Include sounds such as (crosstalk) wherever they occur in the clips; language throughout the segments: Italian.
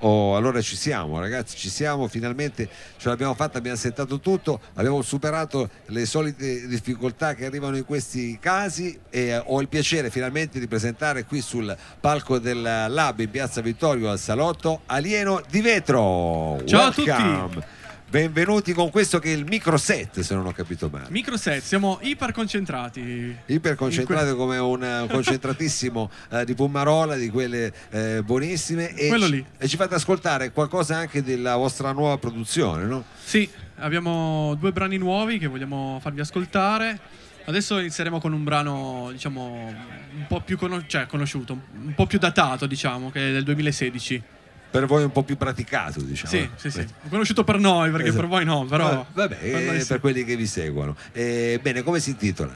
Oh, allora ci siamo ragazzi, ci siamo, finalmente ce l'abbiamo fatta, abbiamo settato tutto, abbiamo superato le solite difficoltà che arrivano in questi casi e eh, ho il piacere finalmente di presentare qui sul palco del Lab in Piazza Vittorio al Salotto Alieno di Vetro. Ciao Welcome. a tutti. Benvenuti con questo che è il micro set, se non ho capito male. Microset, siamo iper concentrati. Iper concentrato come un, un concentratissimo eh, di Pummarola, di quelle eh, buonissime e Quello ci, lì. e ci fate ascoltare qualcosa anche della vostra nuova produzione, no? Sì, abbiamo due brani nuovi che vogliamo farvi ascoltare. Adesso inizieremo con un brano, diciamo, un po' più conos- cioè, conosciuto, un po' più datato, diciamo, che è del 2016. Per voi un po' più praticato, diciamo. Sì, sì, sì. Conosciuto per noi, perché Esatto. per voi no, però... Va- Vabbè, per eh, sì. per quelli che vi seguono. Eh, bene, come si intitola?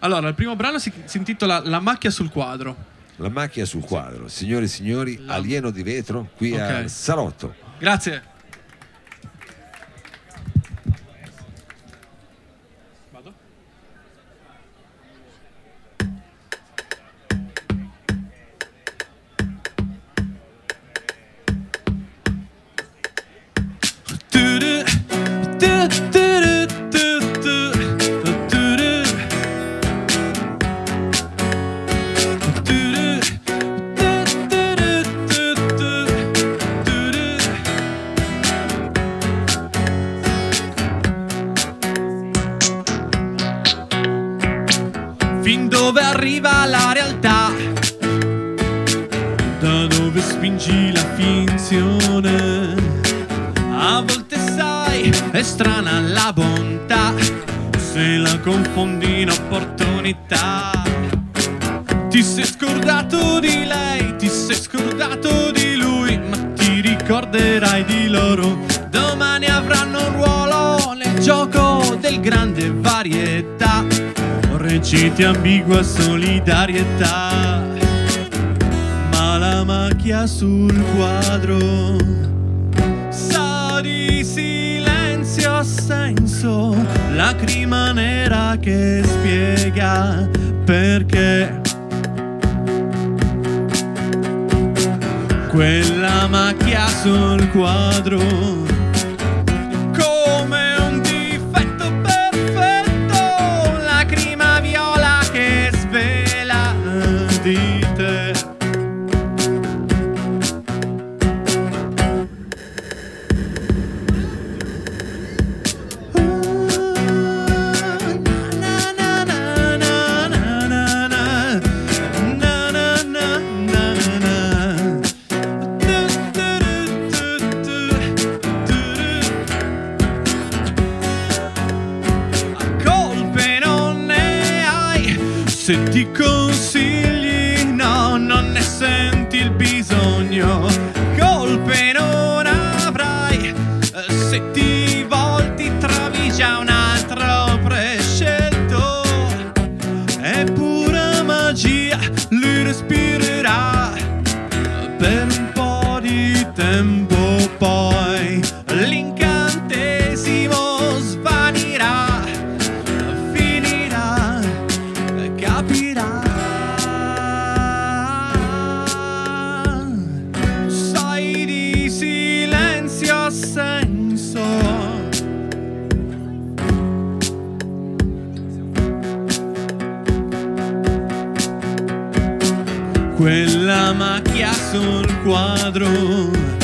Allora, il primo brano si, si intitola La macchia sul quadro. La macchia sul quadro. Signori e signori, La- alieno di vetro qui Ok. a Salotto. Grazie. La bontà, se la confondi in opportunità. Ti sei scordato di lei, ti sei scordato di lui, ma ti ricorderai di loro. Domani avranno un ruolo nel gioco del grande varietà. Reciti ambigua solidarietà. Ma la macchia sul quadro sa di silenzio senso, lacrima nera che spiega perché. Quella macchia sul quadro hai se quella macchia sul quadro ha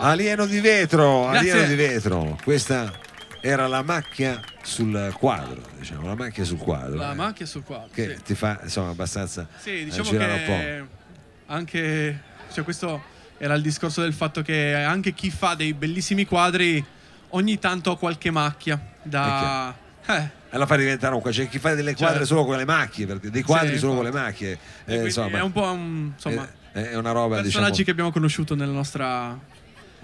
Alieno di vetro, Grazie. alieno di vetro. Questa era la macchia sul quadro, diciamo, la macchia sul quadro. La eh, macchia sul quadro. che sì. ti fa insomma abbastanza Sì, eh, diciamo girare un che anche cioè questo era il discorso del fatto che anche chi fa dei bellissimi quadri ogni tanto ha qualche macchia da eh, po'. E la fa diventare un c'è chi fa delle quadre Certo. solo con le macchie, perché dei quadri Sì, solo con le infatti. macchie. Eh, insomma, è un po' un, insomma è, è una roba personaggi diciamo, che abbiamo conosciuto nella nostra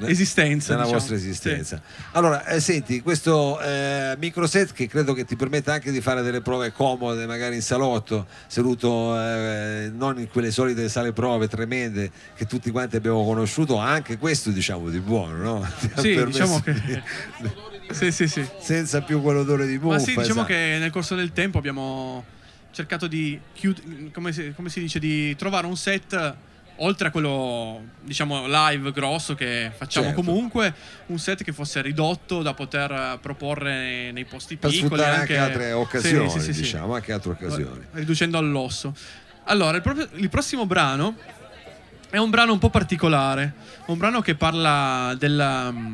esistenza nella diciamo. vostra esistenza. Allora, eh, senti, questo eh, microset che credo che ti permetta anche di fare delle prove comode, magari in salotto, seduto eh, non in quelle solite sale prove tremende che tutti quanti abbiamo conosciuto, anche questo diciamo di buono, no? (laughs) Sì, diciamo che di- (laughs) sì, sì, sì. senza più quell'odore di muffa. Ma sì, diciamo esatto. che nel corso del tempo abbiamo cercato di chiud- come, si, come si dice di trovare un set oltre a quello diciamo live grosso che facciamo Certo. comunque un set che fosse ridotto da poter eh, proporre nei posti per piccoli sfruttare anche, altre occasioni, sì, sì, sì. diciamo, anche altre occasioni. riducendo all'osso. Allora, il, proprio- il prossimo brano è un brano un po' particolare, un brano che parla del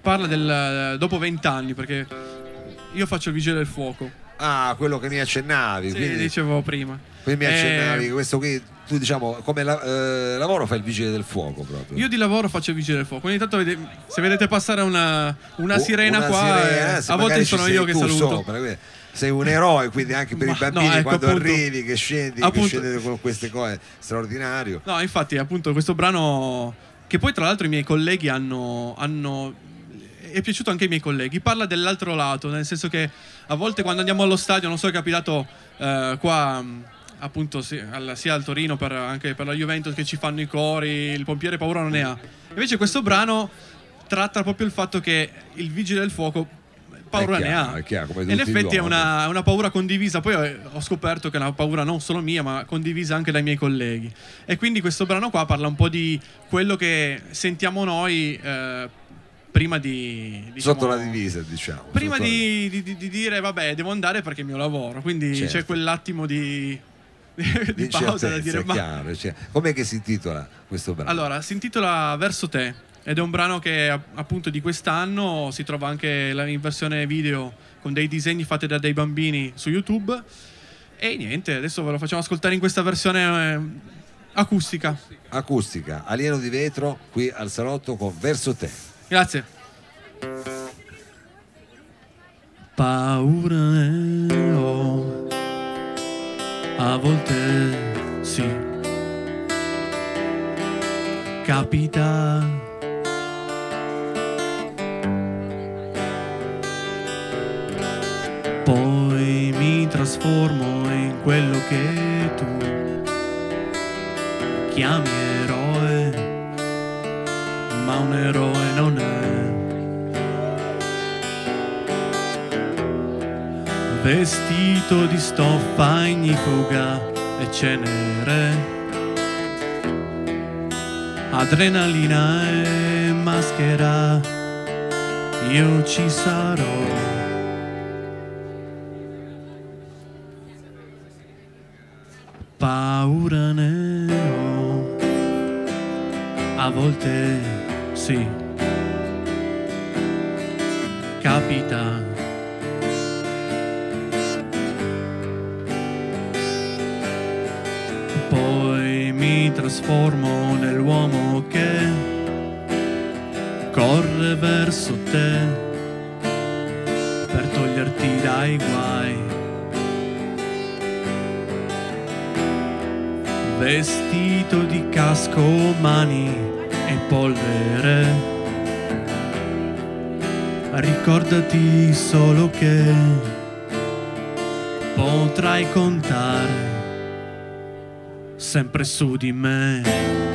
parla del dopo vent'anni perché io faccio il vigile del fuoco. Ah, quello che mi accennavi, Sì, quindi, dicevo prima. quindi mi Eh, accennavi, questo qui, tu diciamo, come la- eh, lavoro fai il vigile del fuoco proprio. Io di lavoro faccio il vigile del fuoco. Ogni tanto vede- se vedete passare una, una sirena una qua, sirena, eh, a volte sono io che saluto. sopra, sei un eroe, quindi anche per i Ma- bambini no, ecco, quando appunto. arrivi, che scendi, che Appunto. scendete con queste cose, straordinario. No, infatti, appunto, questo brano che poi tra l'altro i miei colleghi hanno, hanno è piaciuto anche ai miei colleghi. Parla dell'altro lato, nel senso che a volte quando andiamo allo stadio, non so, è capitato eh, qua appunto sia al Torino per, anche per la Juventus che ci fanno i cori, il pompiere paura non ne ha. Invece questo brano tratta proprio il fatto che il vigile del fuoco paura chiaro, ne ha. chiaro, in effetti è una, una paura condivisa. Poi ho, scoperto che è una paura non solo mia, ma condivisa anche dai miei colleghi. E quindi questo brano qua parla un po' di quello che sentiamo noi eh, prima di. diciamo, Sotto la divisa, diciamo. Prima la- di, di- di- di dire, vabbè, devo andare perché è il mio lavoro. Quindi Certo. c'è quell'attimo di, (laughs) di, di pausa da dire, è ma chiaro, cioè, com'è che si intitola questo brano? allora, si intitola Verso te ed è un brano che appunto di quest'anno si trova anche in versione video con dei disegni fatti da dei bambini su YouTube. E niente, adesso ve lo facciamo ascoltare in questa versione eh, acustica. Acustica, alieno di vetro, qui al salotto con Verso te. Grazie. Paura ho, a volte sì, capita. Poi mi trasformo in quello che tu chiami eroe ma un eroe non è. Vestito di stoffa ignifuga e cenere, adrenalina e maschera, io ci sarò. Paura ne ho a volte sì, capita. Trasformo nell'uomo che corre verso te per toglierti dai guai. Vestito di casco, mani e polvere. Ricordati solo che potrai contare sempre su di me.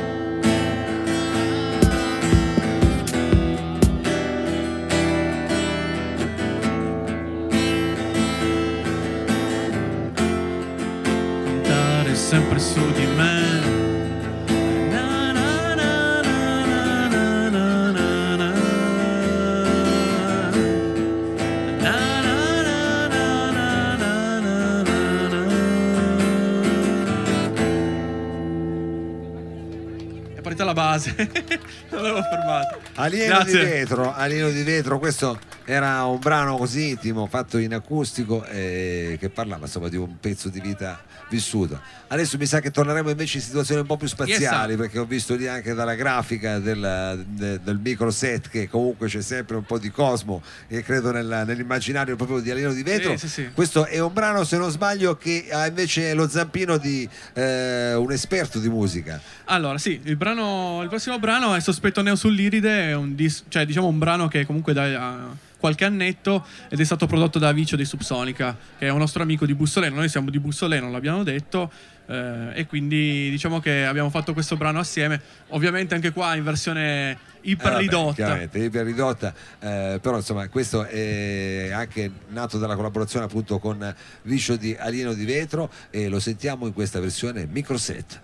Base. (laughs) non l'avevo fermato. Alieno di Grazie. vetro, Alieno di vetro, questo era un brano così intimo fatto in acustico eh, che parlava insomma di un pezzo di vita vissuta. Adesso mi sa che torneremo invece in situazioni un po' più spaziali Yes, perché ho visto lì anche dalla grafica del, de- del micro set che comunque c'è sempre un po' di cosmo e credo nel- nell'immaginario proprio di Alieno di vetro. Sì, sì, sì. Questo è un brano se non sbaglio che ha invece lo zampino di eh, un esperto di musica. Allora, sì, il, brano, il prossimo brano è Sospetto Neo sull'Iride, un, dis- cioè, diciamo un brano che comunque uh, qualche annetto ed è stato prodotto da Vicio di Subsonica, che è un nostro amico di Bussoleno. Noi siamo di Bussoleno, l'abbiamo detto, eh, e quindi diciamo che abbiamo fatto questo brano assieme. Ovviamente anche qua in versione Eh, iper vabbè, ridotta. chiaramente, iper ridotta, eh, però insomma questo è anche nato dalla collaborazione appunto con Vicio di Alieno di Vetro e lo sentiamo in questa versione microset.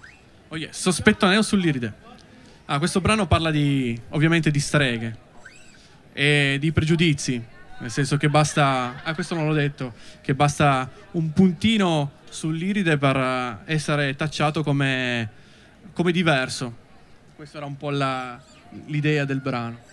Oh yes, Sospetto Neo sull'Iride. Ah, questo brano parla di, ovviamente di streghe e di pregiudizi, nel senso che basta, ah questo non l'ho detto, che basta un puntino sull'Iride per eh, essere tacciato come, come diverso. Questa era un po' la- l'idea del brano.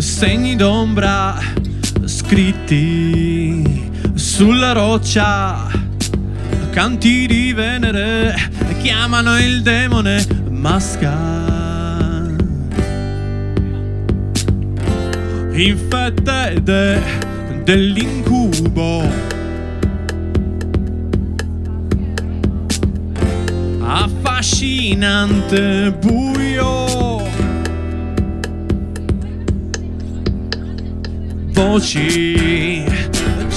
segni d'ombra scritti sulla roccia. Canti di Venere chiamano il demone masca. Infette de- dell'incubo. Affascinante buio. Voci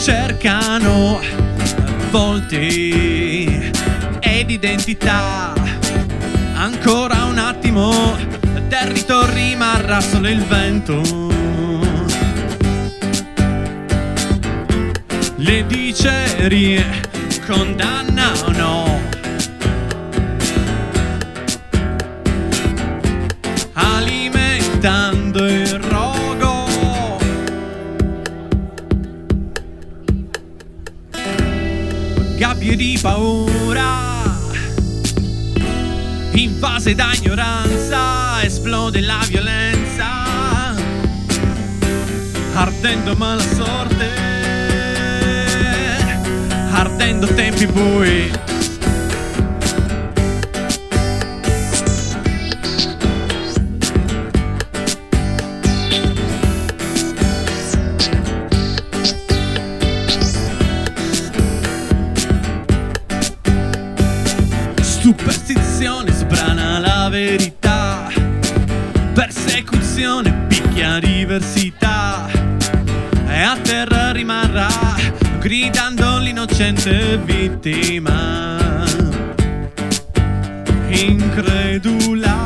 cercano volti ed identità. Ancora un attimo, territorio rimarrà solo il vento. Le dicerie condannano. Invase da ignoranza, esplode la violenza, ardendo mala sorte, ardendo tempi bui. Vittima. Incredula.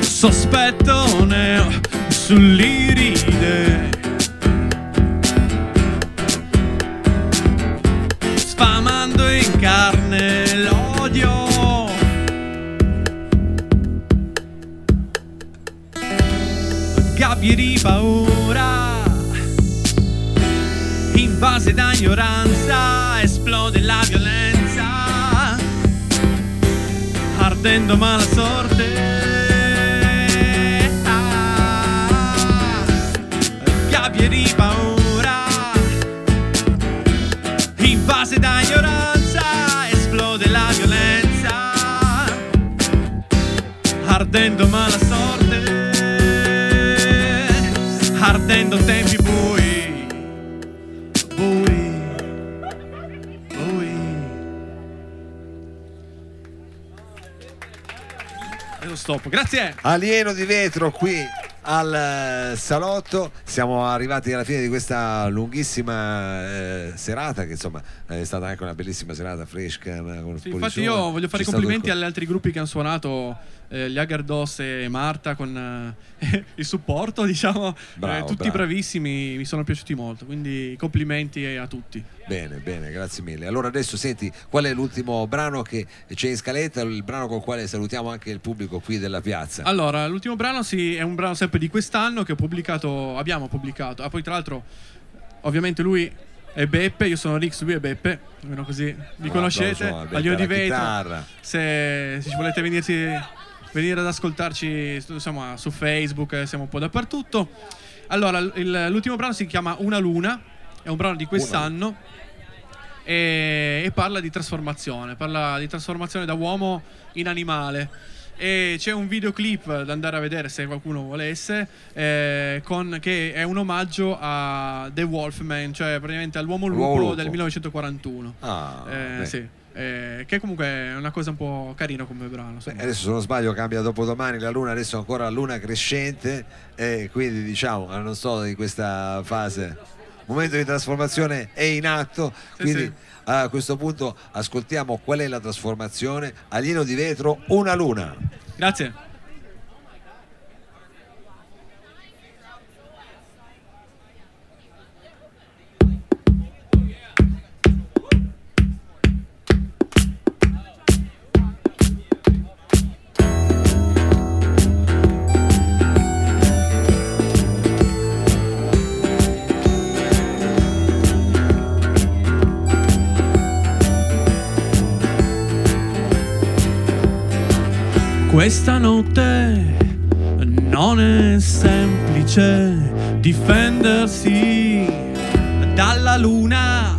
Sospetto neo sull'iride. sfamando in carne l'odio. Gabbie di paura, invase da ignoranza, esplode la violenza, ardendo mala sorte. Ah, gabbie di paura invase da ignoranza, esplode la violenza, ardendo mala sorte, ardendo tempi stop, grazie. Alieno di vetro qui al eh, salotto. Siamo arrivati alla fine di questa lunghissima eh, serata che insomma è stata anche una bellissima serata fresca Sì, infatti io voglio fare i complimenti agli altri gruppi che hanno suonato eh, gli Agardos e Marta con eh, (laughs) il supporto, diciamo, Bravo, eh, tutti bravo. bravissimi, mi sono piaciuti molto, quindi complimenti a tutti. Bene, bene, grazie mille. Allora adesso senti qual è l'ultimo brano che c'è in scaletta, il brano con il quale salutiamo anche il pubblico qui della piazza. Allora, l'ultimo brano sì, è un brano sempre di quest'anno che ho pubblicato, abbiamo pubblicato. Ah, poi tra l'altro, ovviamente lui è Beppe, io sono Rix, lui è Beppe, almeno così vi conoscete. Aglio di vetro. Se, se ci volete venirsi, venire ad ascoltarci insomma, su Facebook, eh, siamo un po' dappertutto. Allora, il- l'ultimo brano si chiama Una Luna, è un brano di quest'anno e, e parla di trasformazione, parla di trasformazione da uomo in animale. E c'è un videoclip da andare a vedere se qualcuno volesse, eh, con- che è un omaggio a The Wolfman, cioè praticamente all'uomo lupo, del 1941. Ah, Eh, sì, eh, che comunque è una cosa un po' carina come brano. Beh, adesso se non sbaglio cambia dopodomani la luna, adesso ancora la luna crescente e quindi diciamo, non so in questa fase, momento di trasformazione è in atto, Sì, quindi sì. a questo punto ascoltiamo qual è la trasformazione, alieno di vetro, una luna. Grazie. Questa notte non è semplice difendersi dalla luna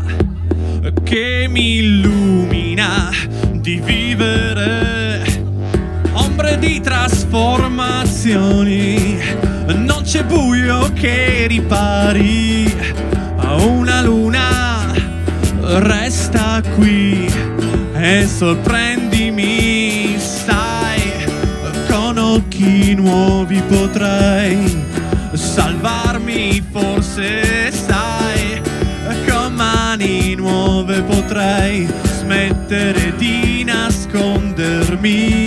che mi illumina di vivere ombre di trasformazioni. Non c'è buio che ripari una luna. Resta qui e sorprendimi, occhi nuovi potrai salvarmi, forse sai, con mani nuove potrei smettere di nascondermi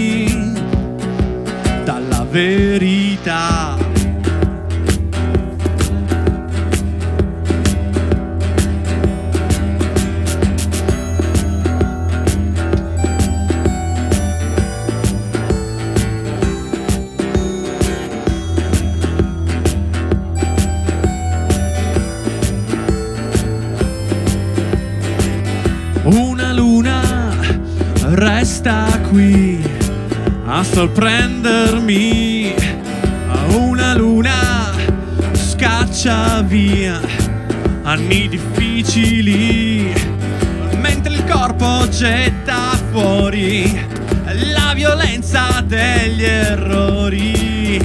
scaccia via anni difficili, mentre il corpo getta fuori la violenza degli errori.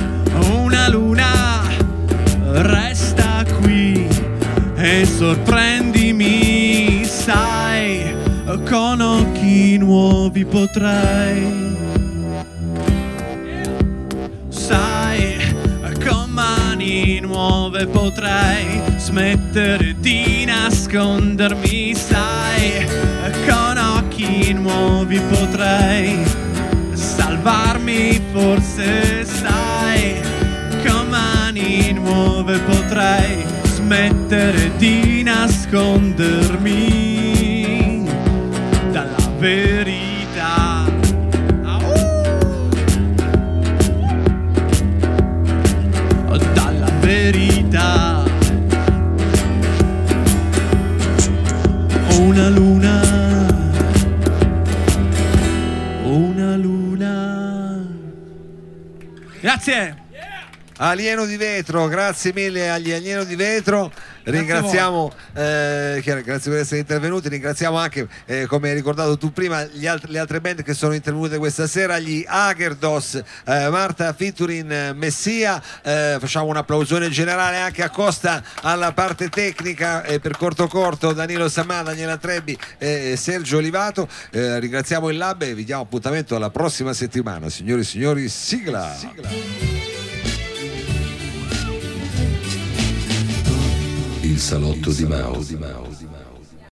Una luna resta qui e sorprendimi, sai, con occhi nuovi potrai. Nuove potrai smettere di nascondermi, sai, con occhi nuovi potrai salvarmi, forse sai, con mani nuove potrai smettere di nascondermi Grazie. Alieno di vetro, grazie mille agli Alieno di vetro. Ringraziamo, eh, grazie per essere intervenuti. Ringraziamo anche, eh, come hai ricordato tu prima, alt- le altre band che sono intervenute questa sera: gli Agerdos, eh, Marta Featuring eh, Messia. Eh, facciamo un applausone generale anche a Costa alla parte tecnica per corto corto, Danilo Samà, Daniela Trebbi e Sergio Olivato. Eh, ringraziamo il Lab e vi diamo appuntamento alla prossima settimana. Signori e signori, sigla. Il salotto di Mao.